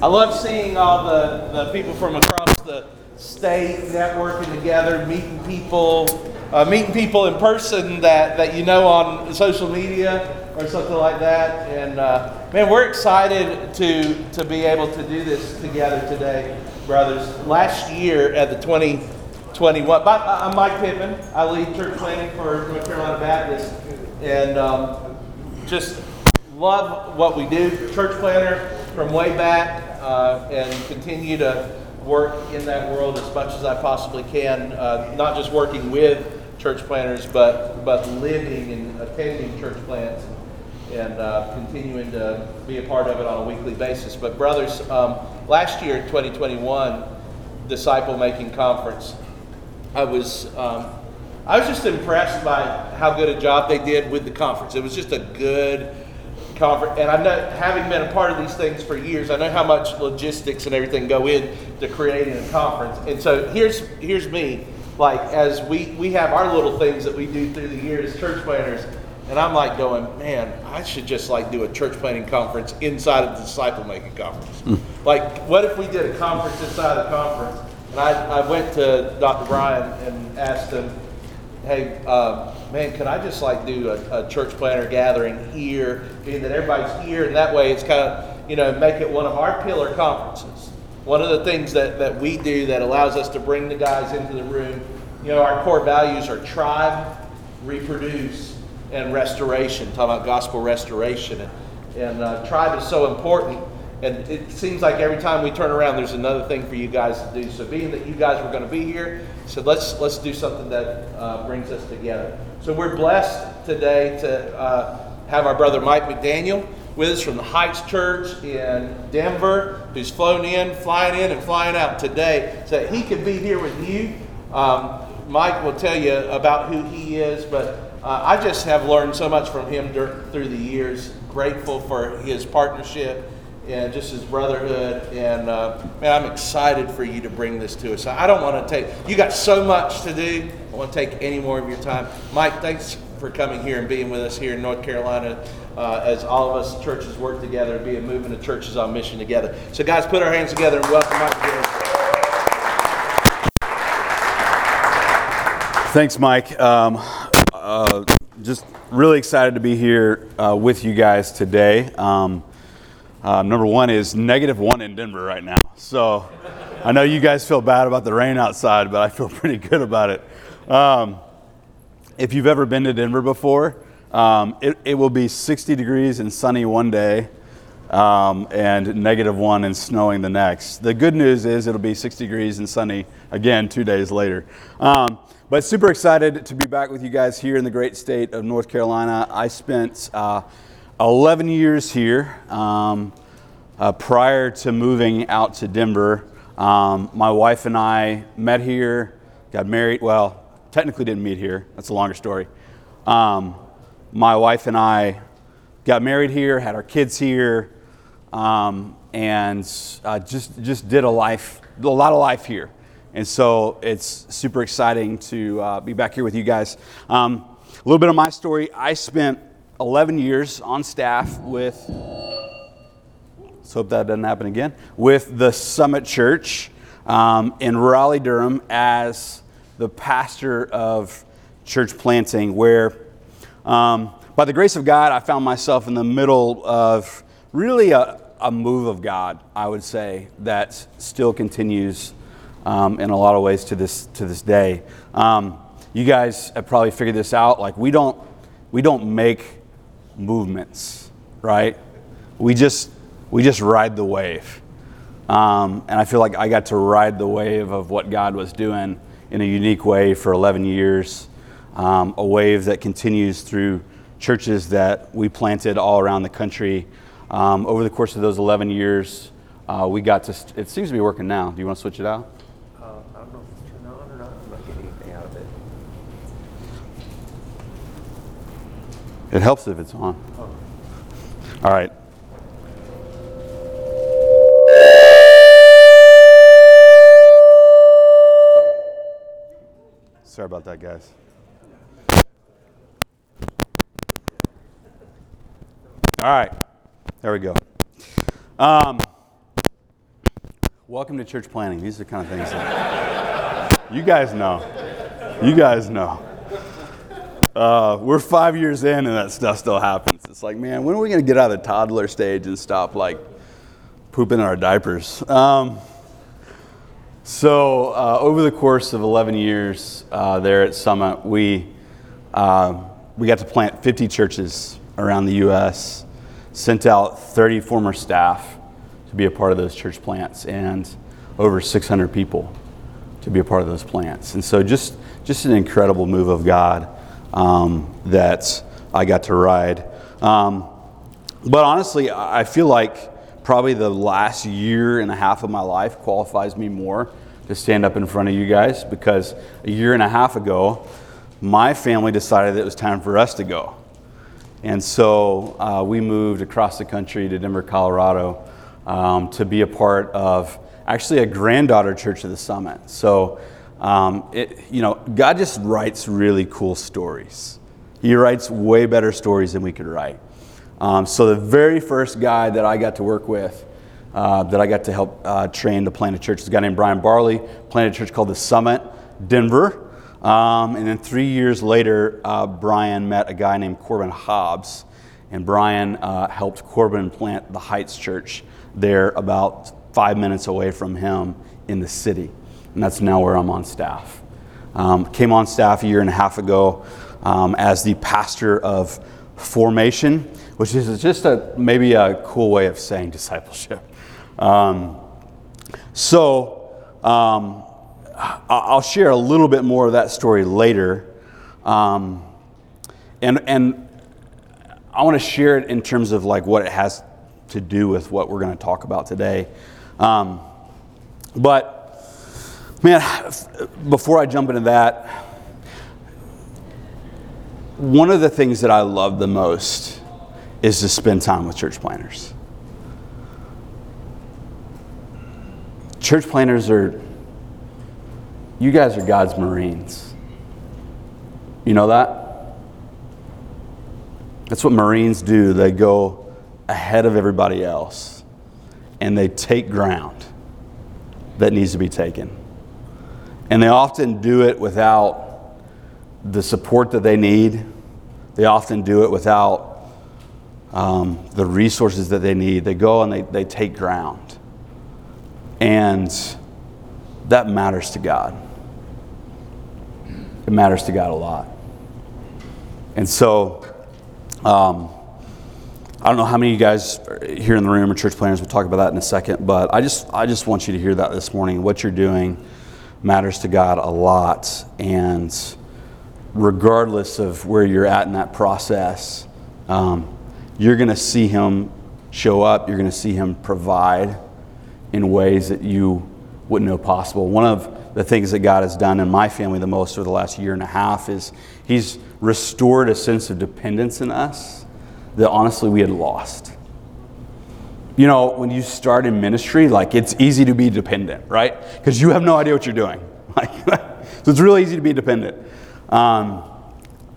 I love seeing all the, the people from across the state networking together, meeting people, uh, meeting people in person that, that you know on social media or something like that. And uh, man, we're excited to, to be able to do this together today, brothers. Last year at the 2021, I'm Mike Pittman. I lead church planting for North Carolina Baptist. And um, just love what we do. Church planter from way back uh, and continue to work in that world as much as I possibly can, uh, not just working with church planters, but, but living and attending church plants and uh, continuing to be a part of it on a weekly basis. But, brothers, um, last year, 2021, Disciple Making Conference, I was, um, I was just impressed by how good a job they did with the conference. It was just a good conference, and I know, having been a part of these things for years, I know how much logistics and everything go into creating a conference. And so here's here's me, like as we we have our little things that we do through the years as church planters, and I'm like going, man, I should just like do a church planting conference inside of the disciple making conference. Mm. Like, what if we did a conference inside of the conference? And I, I went to Dr. Brian and asked him, hey, uh, man, could I just like do a, a, church planter gathering here, being that everybody's here, and that way it's kind of, you know, make it one of our pillar conferences. One of the things that, that we do that allows us to bring the guys into the room, you know, our core values are tribe, reproduce, and restoration, talking about gospel restoration. And, and uh, tribe is so important. And it seems like every time we turn around, there's another thing for you guys to do. So, being that you guys were going to be here, so let's let's do something that uh, brings us together. So, we're blessed today to uh, have our brother Mike McDaniel with us from the Heights Church in Denver, who's flown in, flying in, and flying out today, so that he can be here with you. Um, Mike will tell you about who he is, but uh, I just have learned so much from him dur- through the years. Grateful for his partnership and just his brotherhood. And uh, man, I'm excited for you to bring this to us. I don't want to take, you got so much to do. I don't want to take any more of your time. Mike, thanks for coming here and being with us here in North Carolina uh, as all of us churches work together and be a movement of churches on mission together. So, guys, put our hands together and welcome Mike. Thanks, Mike. Um, uh, just really excited to be here uh, with you guys today. Um, uh, number one is negative one in Denver right now. So I know you guys feel bad about the rain outside, but I feel pretty good about it. Um, if you've ever been to Denver before, um, it, it, will be 60 degrees and sunny one day um, and negative one and snowing the next. The good news is it'll be 60 degrees and sunny again two days later. Um, but super excited to be back with you guys here in the great state of North Carolina. I spent uh, 11 years here um, uh, prior to moving out to Denver. Um, my wife and I met here, got married. Well, technically didn't meet here. That's a longer story. Um, my wife and I got married here, had our kids here, um, and uh, just just did a life, a lot of life here. And so it's super exciting to uh, be back here with you guys. Um, a little bit of my story. I spent 11 years on staff with, let's hope that doesn't happen again, with the Summit Church um, in Raleigh, Durham as the pastor of church planting, where um, by the grace of God, I found myself in the middle of really a, a move of God, I would say, that still continues um, in a lot of ways to this, to this day. Um, you guys have probably figured this out. Like, we don't, we don't make movements, right? We just we just ride the wave. Um, and I feel like I got to ride the wave of what God was doing in a unique way for 11 years. Um, a wave that continues through churches that we planted all around the country. Um, over the course of those 11 years, uh, we got to, st- it seems to be working now. Do you want to switch it out? It helps if it's on. All right. Sorry about that, guys. All right. There we go. Um, Welcome to church planting. These are the kind of things that you guys know. You guys know. Uh, we're five years in and that stuff still happens. It's like, man, when are we going to get out of the toddler stage and stop like pooping in our diapers? Um, so, uh, over the course of 11 years uh, there at Summit, we, uh, we got to plant 50 churches around the U.S., sent out 30 former staff to be a part of those church plants, and over 600 people to be a part of those plants. And so, just, just an incredible move of God um, that I got to ride. Um, but honestly, I feel like probably the last year and a half of my life qualifies me more to stand up in front of you guys because a year and a half ago, my family decided that it was time for us to go. And so uh, we moved across the country to Denver, Colorado um, to be a part of actually a granddaughter church of the summit. So, um, it, you know, God just writes really cool stories. He writes way better stories than we could write. Um, so the very first guy that I got to work with, uh, that I got to help uh, train to plant a church, is a guy named Brian Barley, planted a church called the Summit, Denver. Um, and then three years later, uh, Brian met a guy named Corbin Hobbs, and Brian uh, helped Corbin plant the Heights Church there about five minutes away from him in the city. And that's now where I'm on staff. Um, came on staff a year and a half ago um, as the pastor of formation, which is just a maybe a cool way of saying discipleship. Um, so um, I'll share a little bit more of that story later, um, and and I want to share it in terms of like what it has to do with what we're going to talk about today. Um, but man, before I jump into that one of the things that I love the most is to spend time with church planters. Church planters are, you guys are God's Marines. You know that? That's what Marines do. They go ahead of everybody else and they take ground that needs to be taken. And they often do it without the support that they need. They often do it without um, the resources that they need. They go and they, they take ground. And that matters to God. It matters to God a lot. And so, um, I don't know how many of you guys here in the room are church planters. We'll talk about that in a second. But I just, I just want you to hear that this morning. What you're doing matters to God a lot. And regardless of where you're at in that process, um, you're going to see Him show up. You're going to see Him provide in ways that you wouldn't know possible. One of the things that God has done in my family the most over the last year and a half is He's restored a sense of dependence in us that honestly we had lost. You know, when you start in ministry, like it's easy to be dependent, right? Because you have no idea what you're doing. Like, so it's really easy to be dependent. Um,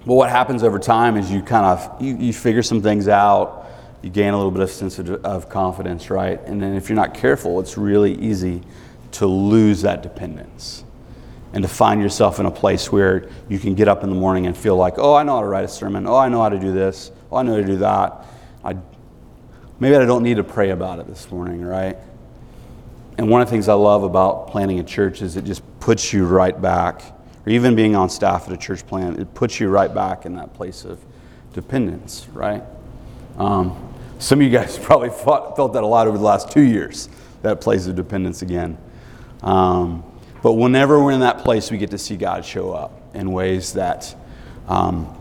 but what happens over time is you kind of you, you figure some things out, you gain a little bit of sense of, of confidence, right? And then if you're not careful, it's really easy to lose that dependence and to find yourself in a place where you can get up in the morning and feel like, oh, I know how to write a sermon. Oh, I know how to do this. Oh, I know how to do that. I, maybe I don't need to pray about it this morning, right? And one of the things I love about planting a church is it just puts you right back or even being on staff at a church plant, it puts you right back in that place of dependence, right? Um, some of you guys probably fought, felt that a lot over the last two years, that place of dependence again. Um, but whenever we're in that place, we get to see God show up in ways that um,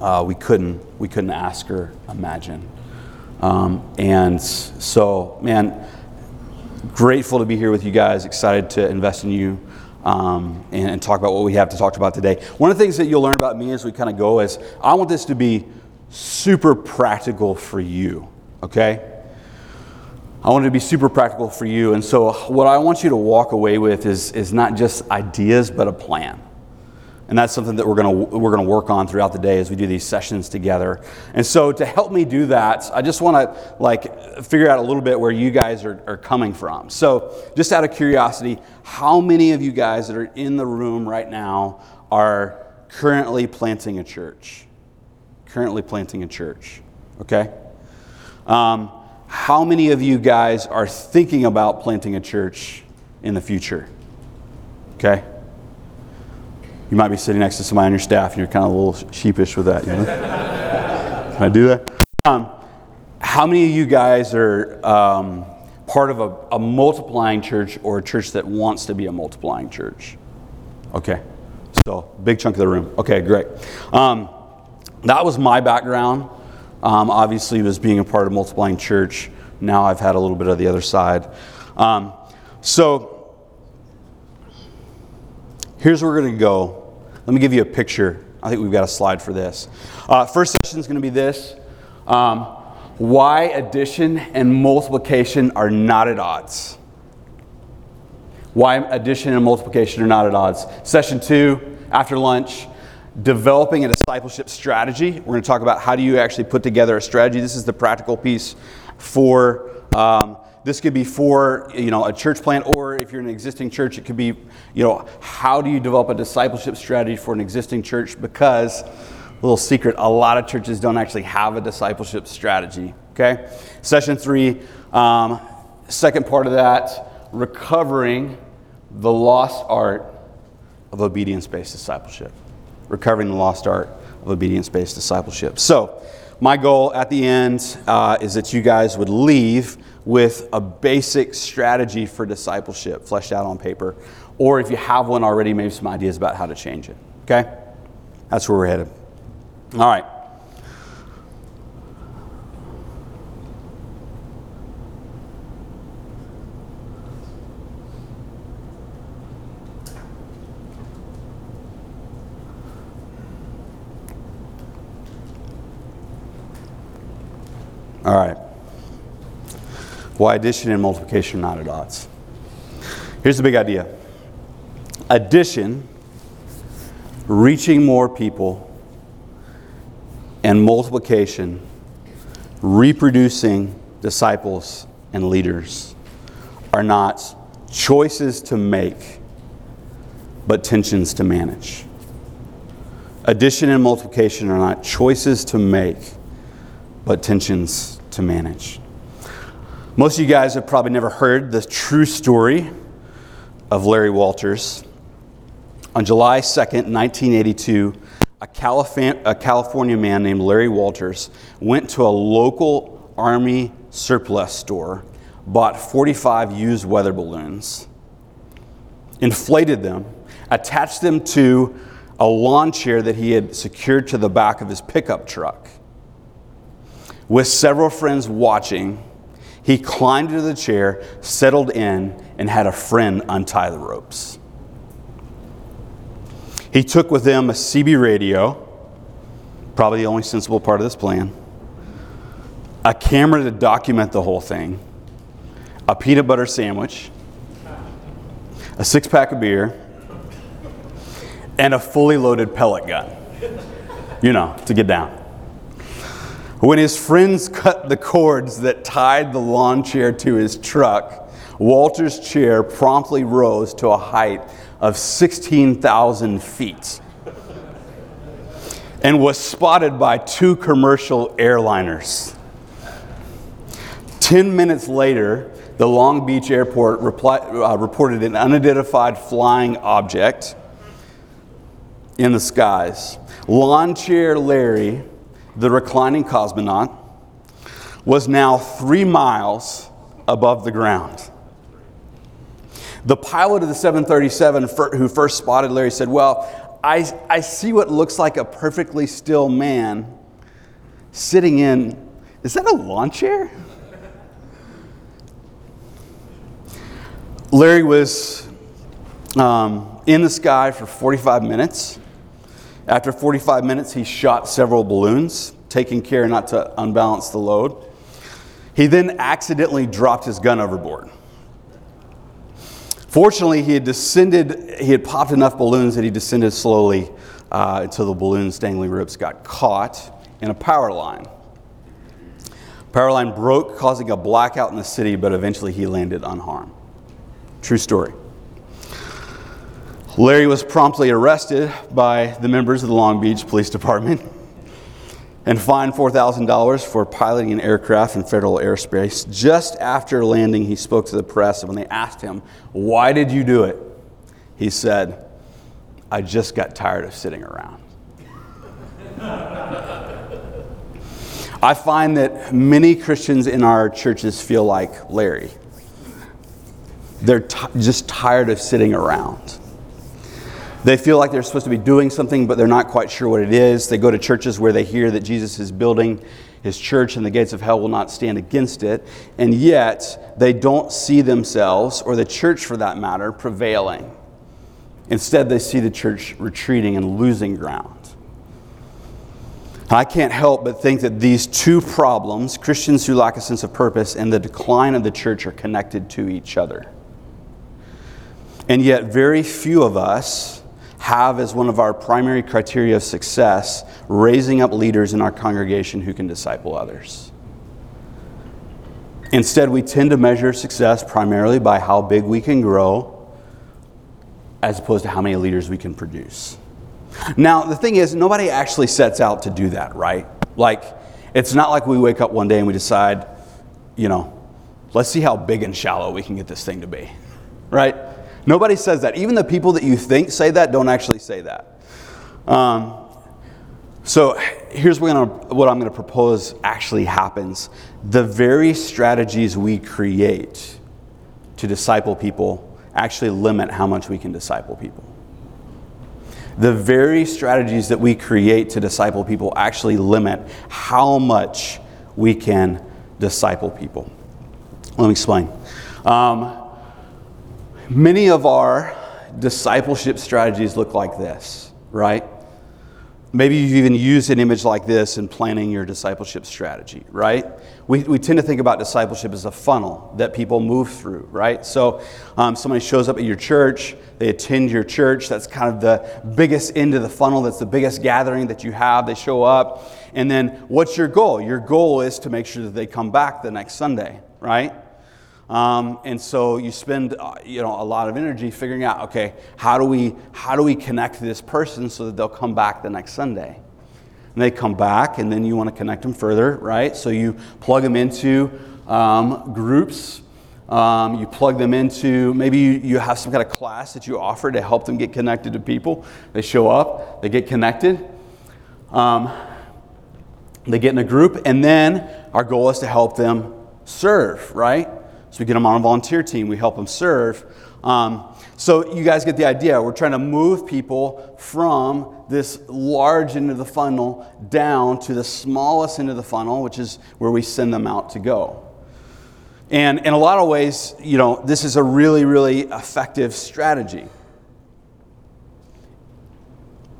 uh, we couldn't we couldn't ask or imagine. Um, and so, man, grateful to be here with you guys. Excited to invest in you um, and, and, talk about what we have to talk about today. One of the things that you'll learn about me as we kind of go is I want this to be super practical for you, okay? I want it to be super practical for you. And so, what I want you to walk away with is, is not just ideas, but a plan. And that's something that we're going to we're going to work on throughout the day as we do these sessions together. And so to help me do that, I just want to like figure out a little bit where you guys are, are coming from. So just out of curiosity, how many of you guys that are in the room right now are currently planting a church? Currently planting a church. Okay? Um, how many of you guys are thinking about planting a church in the future? Okay? You might be sitting next to somebody on your staff and you're kind of a little sheepish with that. You know? Can I do that? Um, how many of you guys are um, part of a, a multiplying church or a church that wants to be a multiplying church? Okay. So, big chunk of the room. Okay, great. Um, that was my background. Um, obviously, was being a part of multiplying church. Now I've had a little bit of the other side. Um, so, here's where we're going to go. Let me give you a picture. I think we've got a slide for this. Uh, first session is going to be this um, why addition and multiplication are not at odds. Why addition and multiplication are not at odds. Session two, after lunch, developing a discipleship strategy. We're going to talk about how do you actually put together a strategy. This is the practical piece for um, this could be for you know a church plant, or if you're an existing church, it could be you know how do you develop a discipleship strategy for an existing church? Because little secret, a lot of churches don't actually have a discipleship strategy. Okay, session three, um, second part of that, recovering the lost art of obedience-based discipleship. Recovering the lost art of obedience-based discipleship. So, my goal at the end uh, is that you guys would leave with a basic strategy for discipleship fleshed out on paper. Or if you have one already, maybe some ideas about how to change it. Okay? That's where we're headed. All right. All right. Why addition and multiplication are not at odds. Here's the big idea addition, reaching more people, and multiplication, reproducing disciples and leaders, are not choices to make, but tensions to manage. Addition and multiplication are not choices to make, but tensions to manage. Most of you guys have probably never heard the true story of Larry Walters. On July 2nd, 1982, a, California man named Larry Walters went to a local Army surplus store, bought 45 used weather balloons, inflated them, attached them to a lawn chair that he had secured to the back of his pickup truck. With several friends watching, he climbed into the chair, settled in, and had a friend untie the ropes. He took with him a CB radio, probably the only sensible part of this plan, a camera to document the whole thing, a peanut butter sandwich, a six pack of beer, and a fully loaded pellet gun. You know, to get down. When his friends cut the cords that tied the lawn chair to his truck, Walters' chair promptly rose to a height of 16,000 feet and was spotted by two commercial airliners. Ten minutes later, the Long Beach airport reply, uh, reported an unidentified flying object in the skies. Lawn chair Larry the reclining cosmonaut, was now three miles above the ground. The pilot of the 737 who first spotted Larry said, Well, I, I see what looks like a perfectly still man sitting in, is that a lawn chair? Larry was um, in the sky for 45 minutes. After 45 minutes, he shot several balloons, taking care not to unbalance the load. He then accidentally dropped his gun overboard. Fortunately, he had descended, he had popped enough balloons that he descended slowly uh, until the balloon's dangling ropes got caught in a power line. Power line broke, causing a blackout in the city, but eventually he landed unharmed. True story. Larry was promptly arrested by the members of the Long Beach Police Department and fined $4,000 for piloting an aircraft in federal airspace. Just after landing, he spoke to the press, and when they asked him, Why did you do it? he said, I just got tired of sitting around. I find that many Christians in our churches feel like Larry. They're t- just tired of sitting around. They feel like they're supposed to be doing something, but they're not quite sure what it is. They go to churches where they hear that Jesus is building his church and the gates of hell will not stand against it, and yet they don't see themselves, or the church for that matter, prevailing. Instead, they see the church retreating and losing ground. I can't help but think that these two problems, Christians who lack a sense of purpose and the decline of the church, are connected to each other. And yet, very few of us have as one of our primary criteria of success raising up leaders in our congregation who can disciple others. Instead, we tend to measure success primarily by how big we can grow as opposed to how many leaders we can produce. Now, the thing is, nobody actually sets out to do that, right? Like, it's not like we wake up one day and we decide, you know, let's see how big and shallow we can get this thing to be, right? Nobody says that. Even the people that you think say that don't actually say that. Um, so here's what I'm, going to propose actually happens. The very strategies we create to disciple people actually limit how much we can disciple people. The very strategies that we create to disciple people actually limit how much we can disciple people. Let me explain. Um, Many of our discipleship strategies look like this, right? Maybe you've even used an image like this in planning your discipleship strategy, right? We, we tend to think about discipleship as a funnel that people move through, right? So um, somebody shows up at your church, they attend your church, that's kind of the biggest end of the funnel, that's the biggest gathering that you have. They show up, and then what's your goal? Your goal is to make sure that they come back the next Sunday, right? Um, and so you spend uh, you know a lot of energy figuring out okay how do we how do we connect this person so that they'll come back the next Sunday? And they come back and then you want to connect them further right? So you plug them into um, groups. Um, you plug them into maybe you, you have some kind of class that you offer to help them get connected to people. They show up they get connected. Um, they get in a group and then our goal is to help them serve right so we get them on a volunteer team, we help them serve. Um, so you guys get the idea. We're trying to move people from this large end of the funnel down to the smallest end of the funnel, which is where we send them out to go. And in a lot of ways, you know, this is a really, really effective strategy.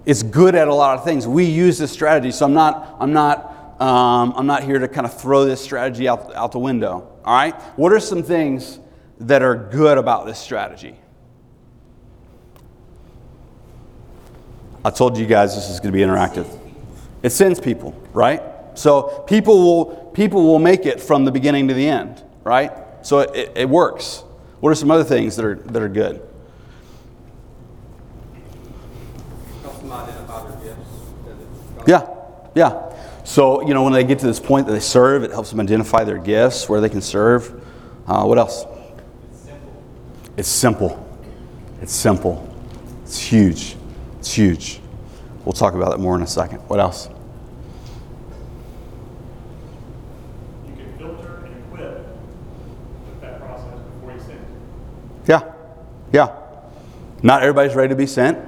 It's good at a lot of things. We use this strategy, so I'm not, I'm not, um, I'm not here to kind of throw this strategy out, out the window. All right? What are some things that are good about this strategy? I told you guys this is going to be interactive. It sends people, right? So people will people will make it from the beginning to the end, right? So it, it works. What are some other things that are that are good? Yeah, yeah. So, you know, when they get to this point that they serve, it helps them identify their gifts, where they can serve. Uh, what else? It's simple. It's simple. It's simple. It's huge. It's huge. We'll talk about that more in a second. What else? You can filter and equip with that process before you send. Yeah. Yeah. Not everybody's ready to be sent,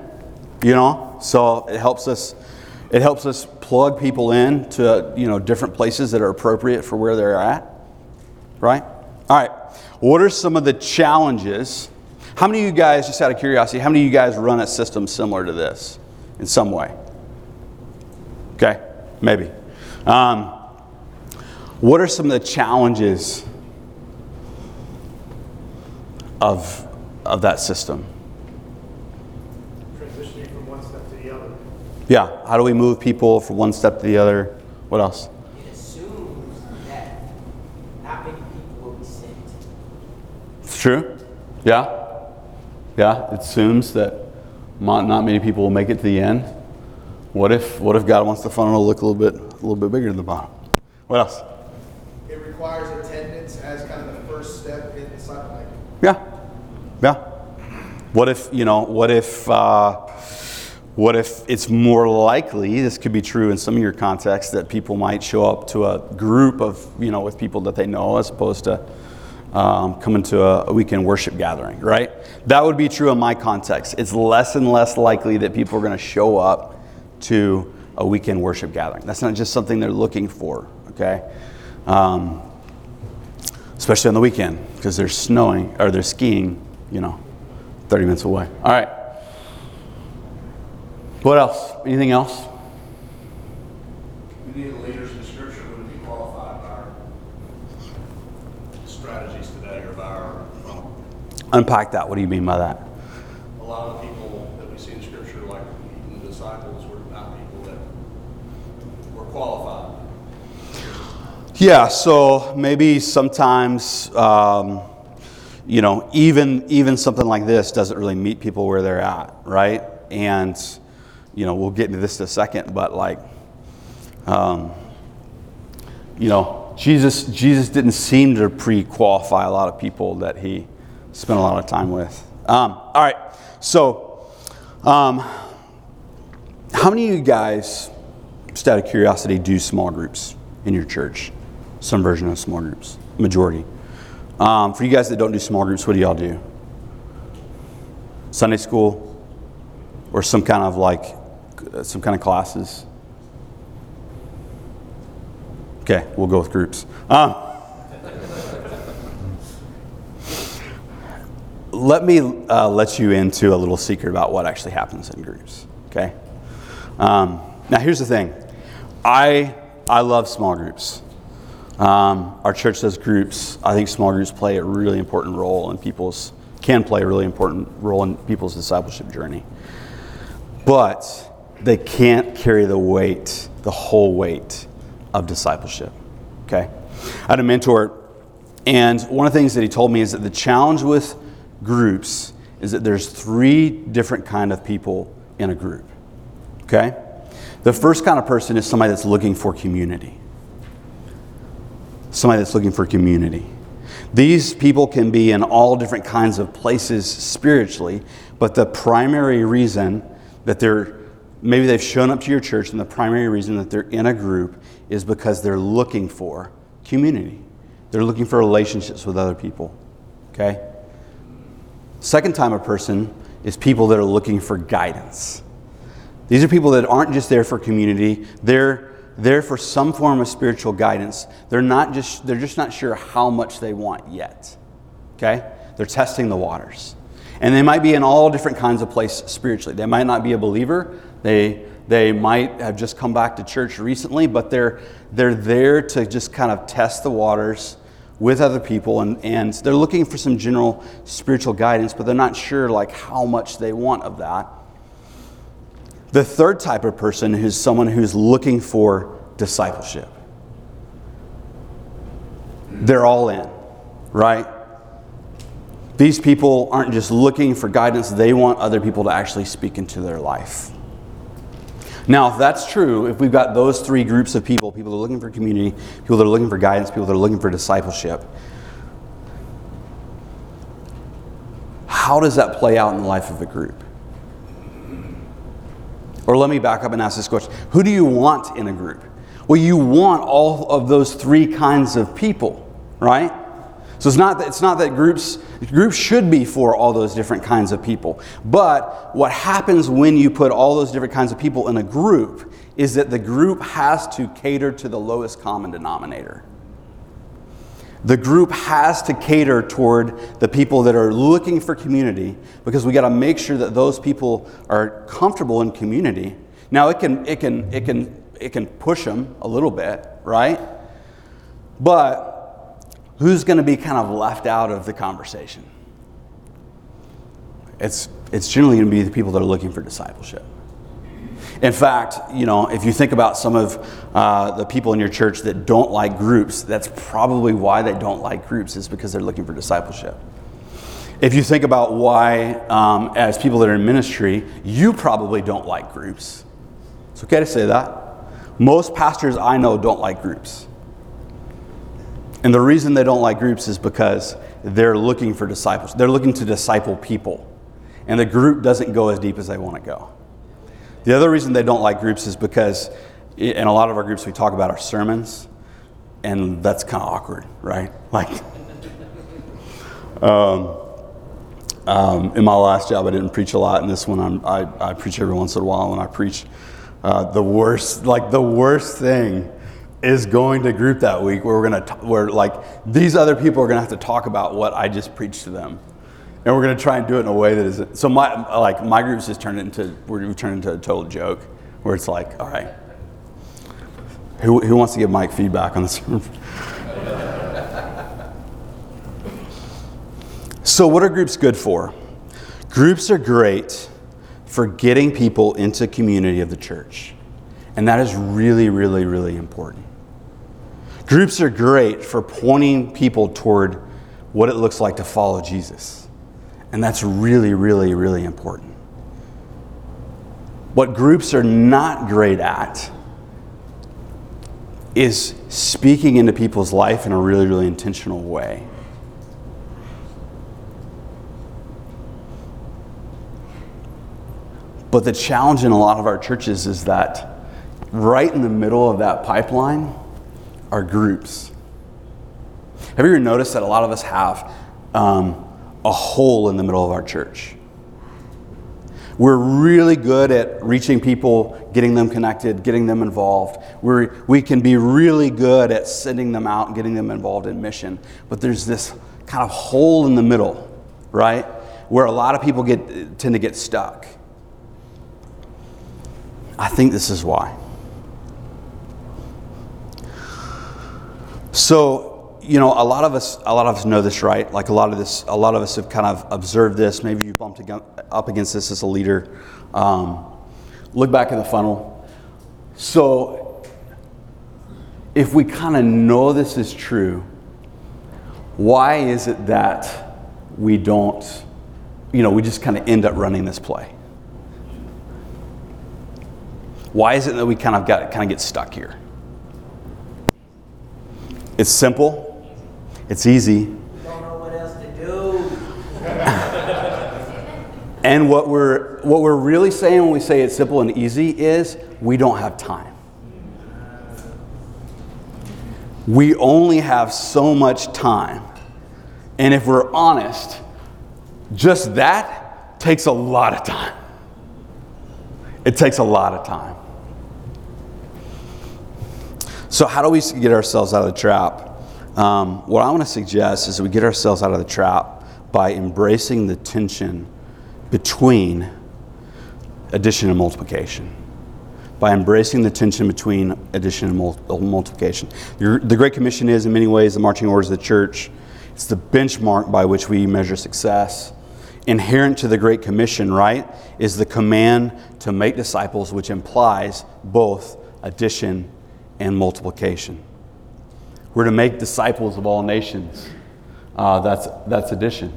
you know, so it helps us it helps us plug people in to you know different places that are appropriate for where they're at. Right? All right. What are some of the challenges? How many of you guys, just out of curiosity, how many of you guys run a system similar to this in some way? Okay, maybe. Um, what are some of the challenges of of that system. Transitioning from one step to the other. Yeah, how do we move people from one step to the other? What else? It assumes that not many people will be sent. It's true. Yeah. Yeah, it assumes that mo- not many people will make it to the end. What if what if God wants the funnel to look a little bit a little bit bigger than the bottom? What else? It requires attendance as kind of the first step in disciple making. Yeah. Yeah. What if, you know, what if, uh, what if it's more likely, this could be true in some of your contexts, that people might show up to a group of, you know, with people that they know as opposed to um, coming to a, a weekend worship gathering, right? That would be true in my context. It's less and less likely that people are going to show up to a weekend worship gathering. That's not just something they're looking for, okay? Um, especially on the weekend because they're snowing or they're skiing, you know, 30 minutes away. All right. What else? Anything else? We need leaders in Scripture wouldn't be qualified by our strategies today or by our, Unpack that. What do you mean by that? a lot of the people that we see in Scripture, like even the disciples, were not people that were qualified. Yeah, so maybe sometimes, um, you know, even even something like this doesn't really meet people where they're at, right? And you know, we'll get into this in a second, but like, um, you know, Jesus Jesus didn't seem to pre-qualify a lot of people that he spent a lot of time with. Um, all right, so um, how many of you guys, just out of curiosity, do small groups in your church? Some version of small groups, majority. Um, for you guys that don't do small groups, what do y'all do? Sunday school, or some kind of like, some kind of classes. Okay, we'll go with groups. Um, let me uh, let you into a little secret about what actually happens in groups. Okay. Um, now, here's the thing. I I love small groups. Um, our church does groups. I think small groups play a really important role in people's can play a really important role in people's discipleship journey. But they can't carry the weight, the whole weight of discipleship. Okay? I had a mentor, and one of the things that he told me is that the challenge with groups is that there's three different kind of people in a group. Okay? The first kind of person is somebody that's looking for community. Somebody that's looking for community. These people can be in all different kinds of places spiritually, but the primary reason that they're maybe they've shown up to your church, and the primary reason that they're in a group is because they're looking for community. They're looking for relationships with other people. Okay? Second time a person is people that are looking for guidance. These are people that aren't just there for community, they're there for some form of spiritual guidance. They're not just they're just not sure how much they want yet. Okay? They're testing the waters. And they might be in all different kinds of places spiritually. They might not be a believer. They they might have just come back to church recently, but they're they're there to just kind of test the waters with other people and, and they're looking for some general spiritual guidance, but they're not sure like how much they want of that. The third type of person is someone who's looking for discipleship. They're all in, right? These people aren't just looking for guidance, they want other people to actually speak into their life. Now, if that's true, if we've got those three groups of people people that are looking for community, people that are looking for guidance, people that are looking for discipleship how does that play out in the life of a group? Or let me back up and ask this question Who do you want in a group? Well, you want all of those three kinds of people, right? So it's not that, it's not that groups groups should be for all those different kinds of people. But what happens when you put all those different kinds of people in a group is that the group has to cater to the lowest common denominator. The group has to cater toward the people that are looking for community because we got to make sure that those people are comfortable in community. Now it can it can it can it can push them a little bit, right? But who's going to be kind of left out of the conversation? it's, it's generally going to be the people that are looking for discipleship. In fact, you know, if you think about some of uh, the people in your church that don't like groups, that's probably why they don't like groups, is because they're looking for discipleship. If you think about why, um, as people that are in ministry, you probably don't like groups. It's okay to say that. Most pastors I know don't like groups. And the reason they don't like groups is because they're looking for disciples. They're looking to disciple people. And the group doesn't go as deep as they want to go. The other reason they don't like groups is because in a lot of our groups we talk about our sermons, and that's kind of awkward, right? Like, um, um, in my last job, I didn't preach a lot. In this one, I'm, I, I preach every once in a while, and I preach uh, the worst, like the worst thing is going to group that week where we're gonna, t- where like these other people are gonna have to talk about what I just preached to them, and we're gonna try and do it in a way that is so my like my group's just turned into we're turned into a total joke where it's like, all right, who, who wants to give Mike feedback on this? So, what are groups good for? Groups are great for getting people into community of the church. And that is really, really, really important. Groups are great for pointing people toward what it looks like to follow Jesus. And that's really, really, really important. What groups are not great at is speaking into people's life in a really, really intentional way. But the challenge in a lot of our churches is that right in the middle of that pipeline are groups. Have you ever noticed that a lot of us have um, a hole in the middle of our church? We're really good at reaching people, getting them connected, getting them involved. We're, we can be really good at sending them out and getting them involved in mission. But there's this kind of hole in the middle, right? Where a lot of people get, tend to get stuck. I think this is why. So, you know, a lot of us, a lot of us know this, right? Like a lot of this, a lot of us have kind of observed this. Maybe you bumped up against this as a leader. Um, look back in the funnel. So, if we kind of know this is true, why is it that we don't, you know, we just kind of end up running this play? Why is it that we kind of got kind of get stuck here? It's simple. It's easy. Don't know what else to do. And what we're what we're really saying when we say it's simple and easy is we don't have time. We only have so much time. And if we're honest, just that takes a lot of time. It takes a lot of time. So, how do we get ourselves out of the trap? Um, what I want to suggest is we get ourselves out of the trap by embracing the tension between addition and multiplication. By embracing the tension between addition and mul- multiplication. Your, the Great Commission is, in many ways, the marching orders of the church. It's the benchmark by which we measure success. Inherent to the Great Commission, right, is the command to make disciples, which implies both addition and multiplication. We're to make disciples of all nations. Uh, that's, that's addition.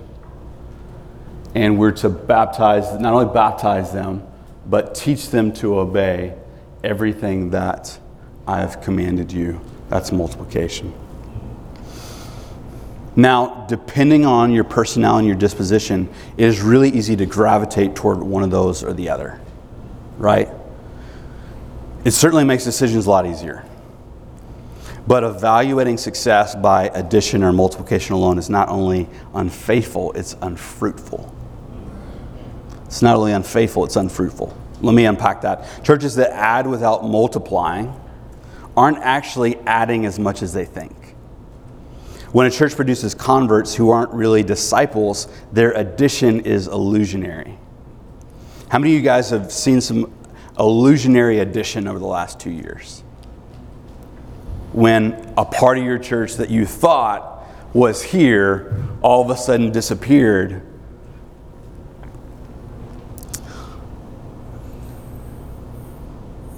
And we're to baptize, not only baptize them, but teach them to obey everything that I have commanded you. That's multiplication. Now, depending on your personality and your disposition, it is really easy to gravitate toward one of those or the other, right? It certainly makes decisions a lot easier. But evaluating success by addition or multiplication alone is not only unfaithful, it's unfruitful. It's not only unfaithful, it's unfruitful. Let me unpack that. Churches that add without multiplying aren't actually adding as much as they think. When a church produces converts who aren't really disciples, their addition is illusionary. How many of you guys have seen some illusionary addition over the last two years? when a part of your church that you thought was here all of a sudden disappeared.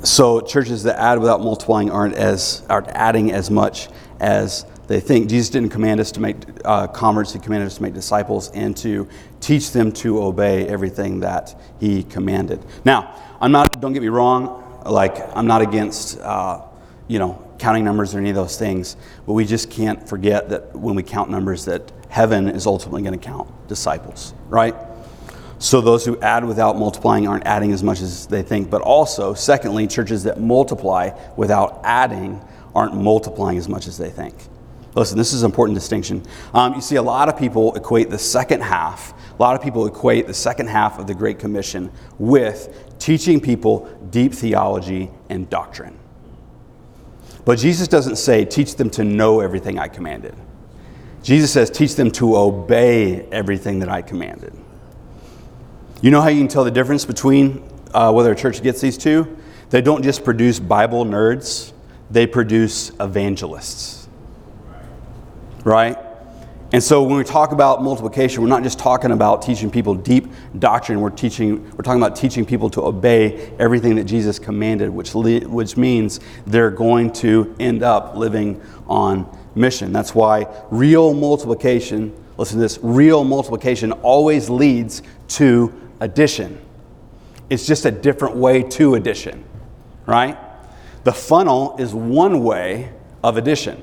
So churches that add without multiplying aren't as aren't adding as much as they think. Jesus didn't command us to make uh, converts; he commanded us to make disciples and to teach them to obey everything that he commanded. Now, I'm not. Don't get me wrong. Like I'm not against. Uh, you know, counting numbers or any of those things, but we just can't forget that when we count numbers, that heaven is ultimately going to count disciples, right? So those who add without multiplying aren't adding as much as they think. But also, secondly, churches that multiply without adding aren't multiplying as much as they think. Listen, this is an important distinction. Um, you see, a lot of people equate the second half, a lot of people equate the second half of the Great Commission with teaching people deep theology and doctrine. But Jesus doesn't say, teach them to know everything I commanded. Jesus says, teach them to obey everything that I commanded. You know how you can tell the difference between uh, whether a church gets these two? They don't just produce Bible nerds, they produce evangelists. Right? And so when we talk about multiplication, we're not just talking about teaching people deep doctrine. We're teaching, we're talking about teaching people to obey everything that Jesus commanded, which which means they're going to end up living on mission. That's why real multiplication, listen to this, real multiplication always leads to addition. It's just a different way to addition, right? The funnel is one way of addition.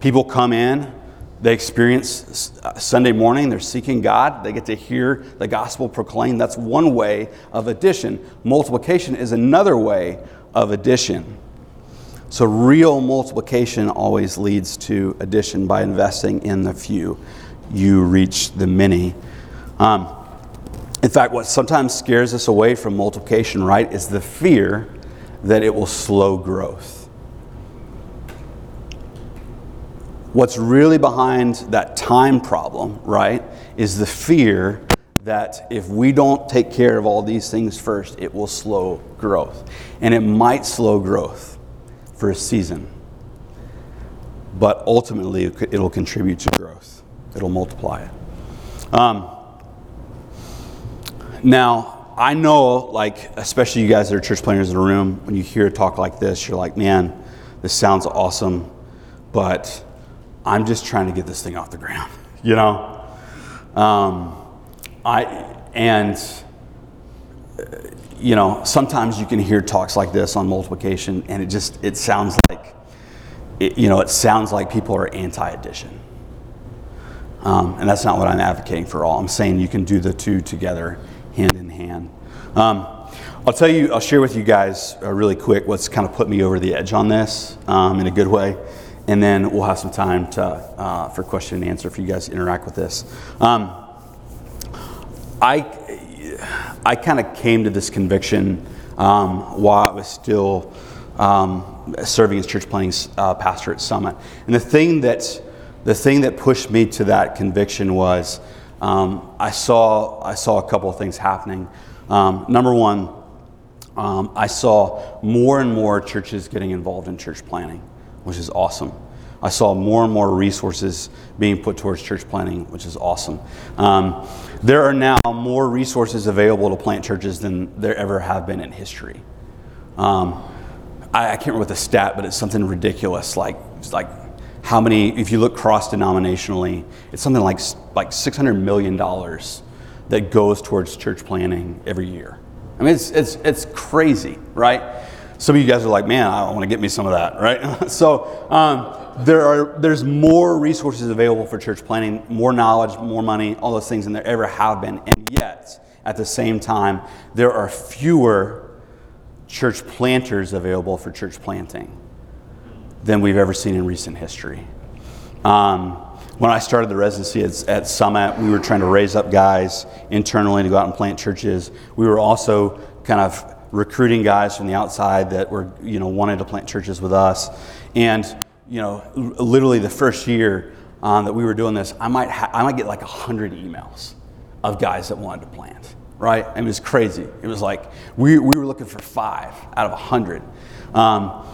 People come in, they experience Sunday morning, they're seeking God, they get to hear the gospel proclaimed. That's one way of addition. Multiplication is another way of addition. So, real multiplication always leads to addition by investing in the few. You reach the many. Um, in fact, what sometimes scares us away from multiplication, right, is the fear that it will slow growth. What's really behind that time problem, right, is the fear that if we don't take care of all these things first, it will slow growth. And it might slow growth for a season, but ultimately it'll contribute to growth, it'll multiply it. Um, now, I know, like, especially you guys that are church planters in the room, when you hear a talk like this, you're like, man, this sounds awesome, but I'm just trying to get this thing off the ground, you know? Um, I, and, you know, sometimes you can hear talks like this on multiplication and it just, it sounds like, it, you know, it sounds like people are anti-addition. Um, and that's not what I'm advocating for all. I'm saying you can do the two together, hand in hand. Um, I'll tell you, I'll share with you guys uh, really quick what's kind of put me over the edge on this um, in a good way and then we'll have some time to, uh, for question and answer for you guys to interact with this. Um, I, I kind of came to this conviction um, while I was still um, serving as church planting uh, pastor at Summit. And the thing, that, the thing that pushed me to that conviction was um, I, saw, I saw a couple of things happening. Um, number one, um, I saw more and more churches getting involved in church planting which is awesome. I saw more and more resources being put towards church planting, which is awesome. Um, there are now more resources available to plant churches than there ever have been in history. Um, I, I, can't remember the stat, but it's something ridiculous. Like, like how many? If you look cross denominationally, it's something like like six hundred million dollars that goes towards church planting every year. I mean, it's it's it's crazy, right? Some of you guys are like, man, I want to get me some of that, right? so um, there are there's more resources available for church planting, more knowledge, more money, all those things than there ever have been, and yet at the same time, there are fewer church planters available for church planting than we've ever seen in recent history. Um, when I started the residency at, at, Summit, we were trying to raise up guys internally to go out and plant churches. We were also kind of recruiting guys from the outside that were, you know, wanted to plant churches with us. And, you know, literally the first year um, that we were doing this, I might, ha- I might get like 100 emails of guys that wanted to plant, right? It was crazy. It was like we, we were looking for five out of 100. Um,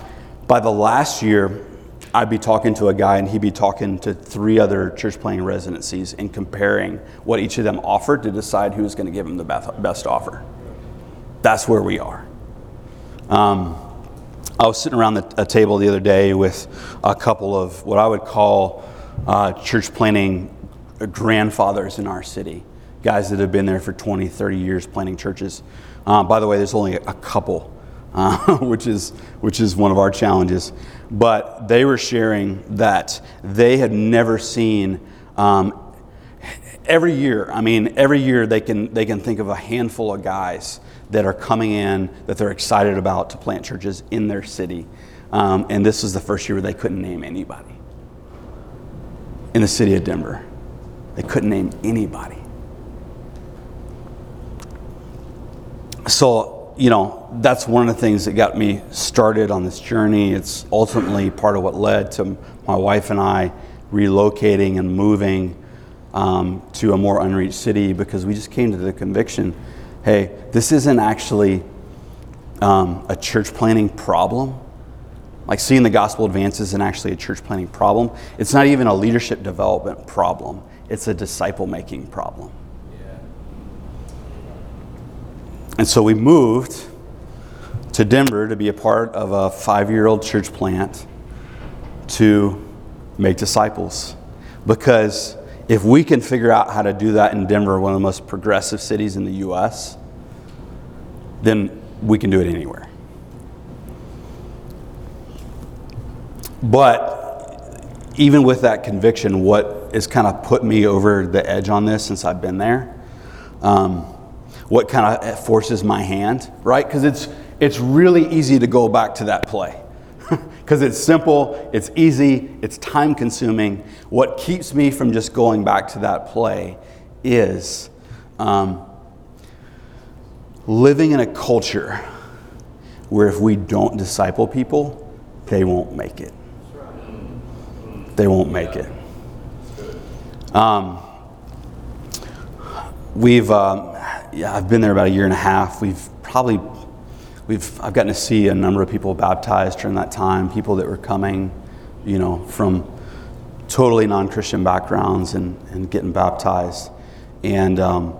by the last year, I'd be talking to a guy and he'd be talking to three other church planting residencies and comparing what each of them offered to decide who was going to give him the best offer. That's where we are. Um, I was sitting around the, a table the other day with a couple of what I would call uh, church planting grandfathers in our city, guys that have been there for 20, 30 years planting churches. Uh, by the way, there's only a couple, uh, which, is, which is one of our challenges. But they were sharing that they had never seen um, every year, I mean, every year they can, they can think of a handful of guys that are coming in that they're excited about to plant churches in their city. Um, and this was the first year where they couldn't name anybody in the city of Denver. They couldn't name anybody. So, you know, that's one of the things that got me started on this journey. It's ultimately part of what led to my wife and I relocating and moving um, to a more unreached city because we just came to the conviction hey, this isn't actually um, a church planting problem. Like seeing the gospel advance isn't actually a church planting problem. It's not even a leadership development problem, it's a disciple making problem. And so we moved to Denver to be a part of a five year old church plant to make disciples. Because if we can figure out how to do that in Denver, one of the most progressive cities in the US, then we can do it anywhere. But even with that conviction, what has kind of put me over the edge on this since I've been there? Um, what kind of forces my hand, right? Because it's, it's really easy to go back to that play. Because it's simple, it's easy, it's time consuming. What keeps me from just going back to that play is um, living in a culture where if we don't disciple people, they won't make it. They won't make it. Um, we've, um, yeah, I've been there about a year and a half. We've probably, we've, I've gotten to see a number of people baptized during that time, people that were coming, you know, from totally non Christian backgrounds and, and getting baptized. And um,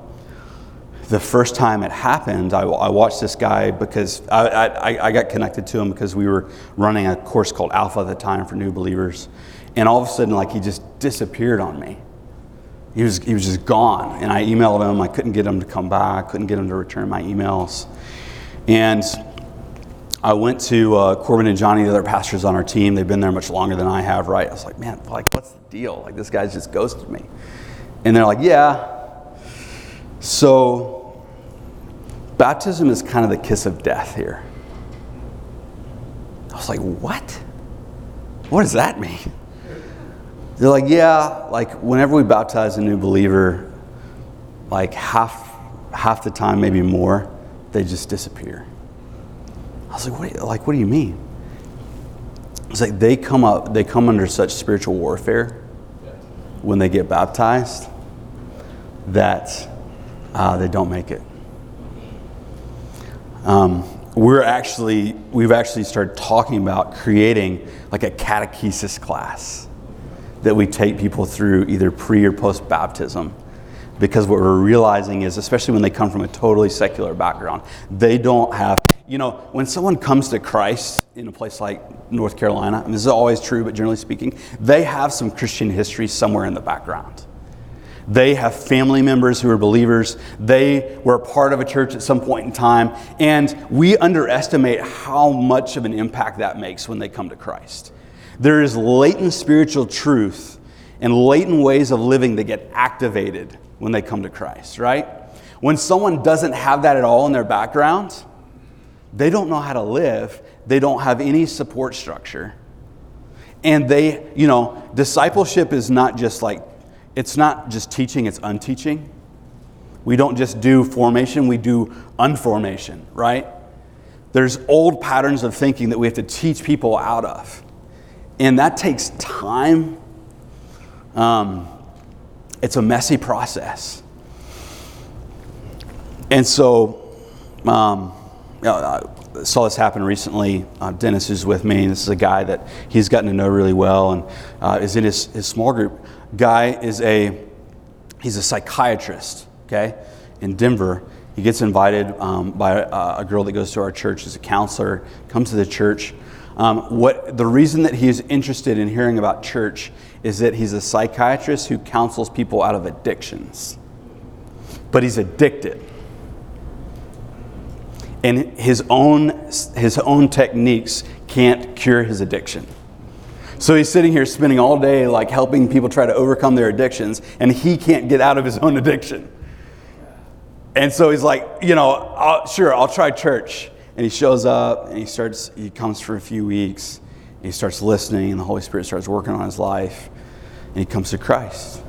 the first time it happened, I, I watched this guy because I, I, I, got connected to him because we were running a course called Alpha at the time for new believers. And all of a sudden, like, he just disappeared on me. He was, he was just gone. And I emailed him. I couldn't get him to come back, I couldn't get him to return my emails. And I went to uh, Corbin and Johnny, the other pastors on our team. They've been there much longer than I have, right? I was like, man, like, what's the deal? Like, this guy's just ghosted me. And they're like, yeah. So, baptism is kind of the kiss of death here. I was like, what? What does that mean? They're like, yeah, like whenever we baptize a new believer, like half half the time, maybe more, they just disappear. I was like, what, like, what do you mean? It's like they come up, they come under such spiritual warfare when they get baptized that uh, they don't make it. Um, we're actually we've actually started talking about creating like a catechesis class that we take people through either pre or post baptism because what we're realizing is especially when they come from a totally secular background they don't have you know when someone comes to christ in a place like north carolina and this is always true but generally speaking they have some christian history somewhere in the background they have family members who are believers. They were part of a church at some point in time. And we underestimate how much of an impact that makes when they come to Christ. There is latent spiritual truth and latent ways of living that get activated when they come to Christ, right? When someone doesn't have that at all in their background, they don't know how to live, they don't have any support structure. And they, you know, discipleship is not just like it's not just teaching, it's unteaching. We don't just do formation, we do unformation, right? There's old patterns of thinking that we have to teach people out of. And that takes time. Um, it's a messy process. And so, um, I saw this happen recently. Uh, Dennis is with me. This is a guy that he's gotten to know really well and uh, is in his, his small group guy is a he's a psychiatrist, okay, in Denver, He gets invited um, by a, a girl that goes to our church as a counselor, comes to the church. Um, what the reason that he is interested in hearing about church is that he's a psychiatrist who counsels people out of addictions, but he's addicted, and his own his own techniques can't cure his addiction. So he's sitting here spending all day like helping people try to overcome their addictions, and he can't get out of his own addiction. And so he's like, you know, I'll, sure, I'll try church. And he shows up and he starts, he comes for a few weeks. He starts listening, and the Holy Spirit starts working on his life. And he comes to Christ.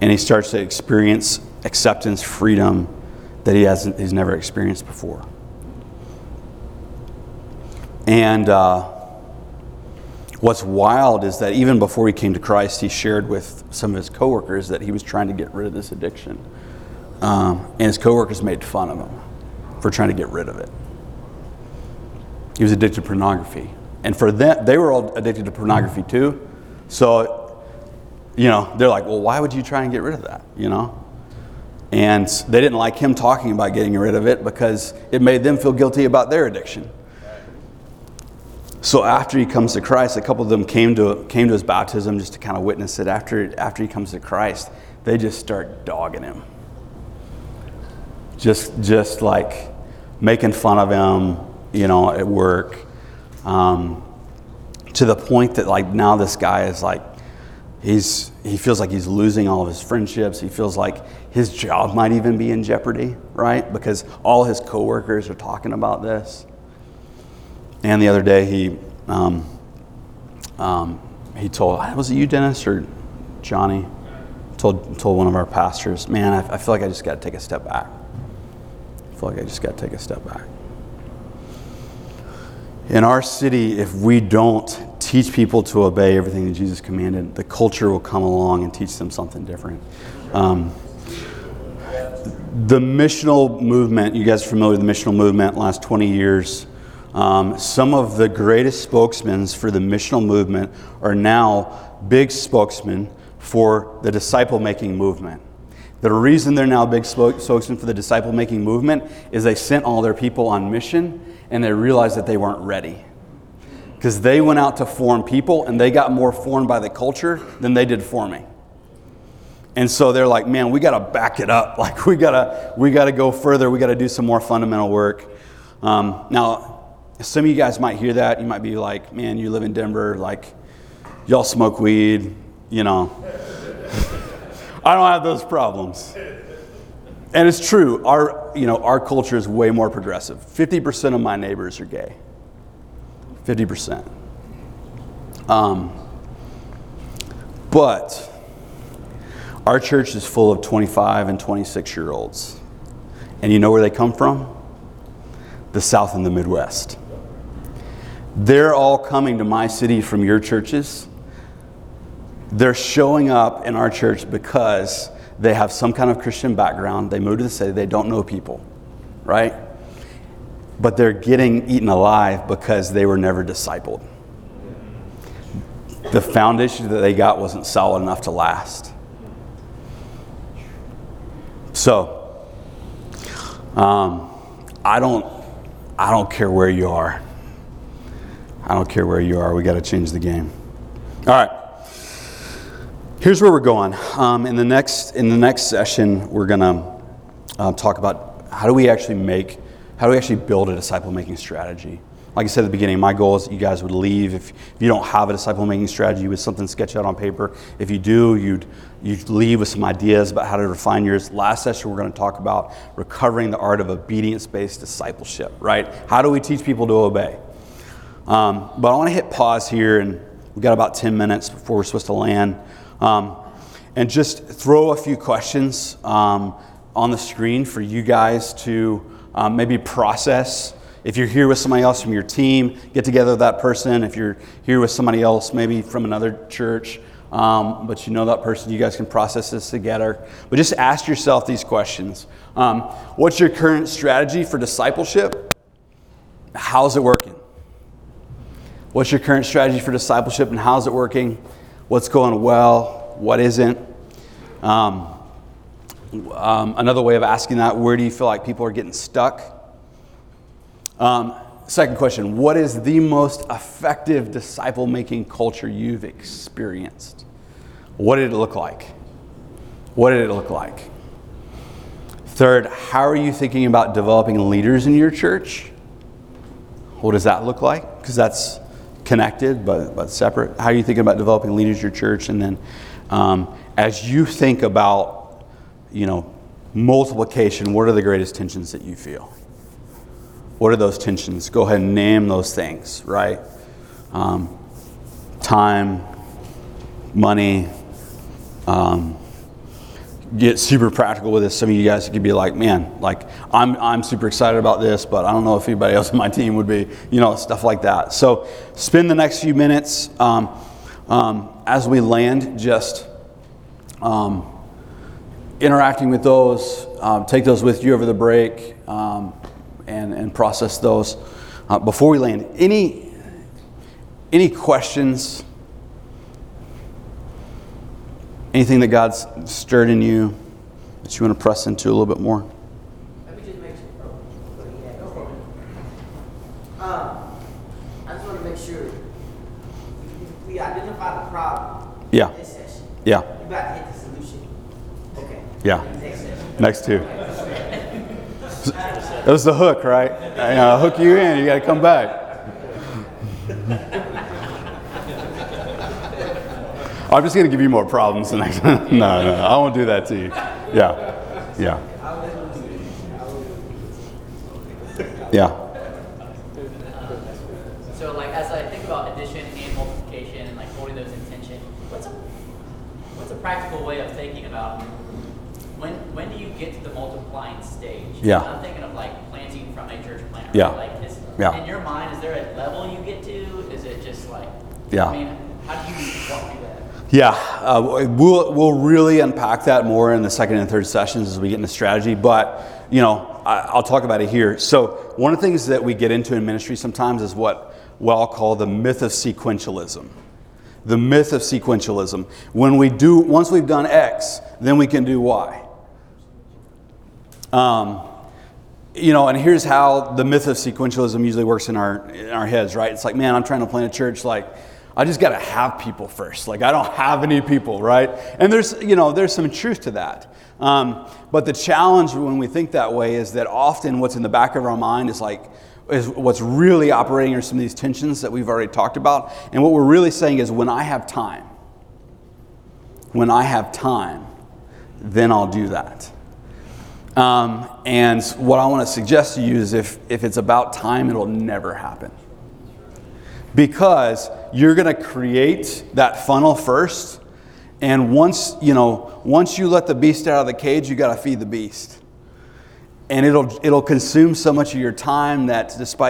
And he starts to experience acceptance, freedom that he hasn't, he's never experienced before. And uh, what's wild is that even before he came to Christ, he shared with some of his coworkers that he was trying to get rid of this addiction. Um, and his coworkers made fun of him for trying to get rid of it. He was addicted to pornography. And for them, they were all addicted to pornography mm-hmm. too. So, you know, they're like, well, why would you try and get rid of that? You know? And they didn't like him talking about getting rid of it because it made them feel guilty about their addiction. So after he comes to Christ, a couple of them came to, came to his baptism just to kind of witness it. After, after he comes to Christ, they just start dogging him just just like making fun of him, you know, at work, um, to the point that like now this guy is like he's he feels like he's losing all of his friendships. He feels like his job might even be in jeopardy, right? Because all his coworkers are talking about this. And the other day he um, um, he told was it you, Dennis, or Johnny? Told told one of our pastors, man, I, I feel like I just got to take a step back. I feel like I just got to take a step back. In our city, if we don't teach people to obey everything that Jesus commanded, the culture will come along and teach them something different. Um, the missional movement, you guys are familiar with the missional movement, last 20 years. Um, some of the greatest spokesmen for the missional movement are now big spokesmen for the disciple making movement. The reason they're now big spokesmen for the disciple making movement is they sent all their people on mission and they realized that they weren't ready. Because they went out to form people and they got more formed by the culture than they did forming. And so they're like, man, we got to back it up. Like we got to we got to go further. We got to do some more fundamental work. Um, now, some of you guys might hear that. You might be like, man, you live in Denver. Like, y'all smoke weed. You know, I don't have those problems. And it's true. Our, you know, our culture is way more progressive. 50% of my neighbors are gay. 50%. Um, but our church is full of 25 and 26 year olds. And you know where they come from? The South and the Midwest. They're all coming to my city from your churches they're showing up in our church because they have some kind of Christian background. They moved to the city, they don't know people, right? But they're getting eaten alive because they were never discipled. The foundation that they got wasn't solid enough to last. So, um, I don't, I don't care where you are. I don't care where you are. We got to change the game. All right. Here's where we're going. Um, in the next in the next session, we're gonna uh, talk about how do we actually make, how do we actually build a disciple making strategy. Like I said at the beginning, my goal is that you guys would leave. If, if you don't have a disciple making strategy with something sketched out on paper, if you do, you'd you'd leave with some ideas about how to refine yours. Last session, we're going to talk about recovering the art of obedience based discipleship. Right? How do we teach people to obey? Um, but I want to hit pause here, and we've got about 10 minutes before we're supposed to land. Um, and just throw a few questions um, on the screen for you guys to um, maybe process. If you're here with somebody else from your team, get together with that person. If you're here with somebody else, maybe from another church, um, but you know that person, you guys can process this together. But just ask yourself these questions um, What's your current strategy for discipleship? How's it working? What's your current strategy for discipleship and how's it working? What's going well, what isn't. Um, Um, another way of asking that, where do you feel like people are getting stuck? Um, second question, what is the most effective disciple making culture you've experienced? What did it look like? What did it look like? Third, how are you thinking about developing leaders in your church? What does that look like? Because that's connected but, but separate. How are you thinking about developing leaders your church? And then um, as you think about, you know, multiplication, what are the greatest tensions that you feel? What are those tensions? Go ahead and name those things, right? Um, time, money, um, get super practical with this. Some of you guys could be like, man, like I'm, I'm super excited about this, but I don't know if anybody else on my team would be, you know, stuff like that. So spend the next few minutes um, um, as we land just um, interacting with those. Um, take those with you over the break um, and, and process those. Uh, before we land, any, any questions? Anything that God's stirred in you that you want to press into a little bit more? Let me just make sure. go ahead, go for it. Um, I just want to make sure we, we identify the problem. Yeah. This session. Yeah. You about to hit the solution. Okay. Yeah. Next. Next two. That was the hook, right? I uh, hook you in, you got to come back. I'm just going to give you more problems the next time. No, no, I won't do that to you. Yeah. Yeah. Yeah. So like as I think about addition and multiplication and like holding those in tension, what's a what's a practical way of thinking about when when do you get to the multiplying stage? Yeah. I'm thinking of like planting from a church plant. right? Yeah. Like is, Yeah. in your mind, is there a level you get to? Is it just like Yeah. I mean, how do you walk through that? Yeah, uh, we'll, we'll really unpack that more in the second and third sessions as we get into strategy. But, you know, I, I'll talk about it here. So, one of the things that we get into in ministry sometimes is what, what I'll call the myth of sequentialism. The myth of sequentialism. When we do, once we've done X, then we can do Y. Um, you know, and here's how the myth of sequentialism usually works in our in our heads, right? It's like, man, I'm trying to plant a church, like I just got to have people first. Like I don't have any people, right? And there's you know there's some truth to that. Um, but the challenge when we think that way is that often what's in the back of our mind is like is what's really operating are some of these tensions that we've already talked about. And what we're really saying is when I have time, when I have time, then I'll do that. Um, and what I want to suggest to you is if, if it's about time, it'll never happen. Because you're going to create that funnel first. And once, you know, once you let the beast out of the cage, you got to feed the beast. And it'll, it'll consume so much of your time that despite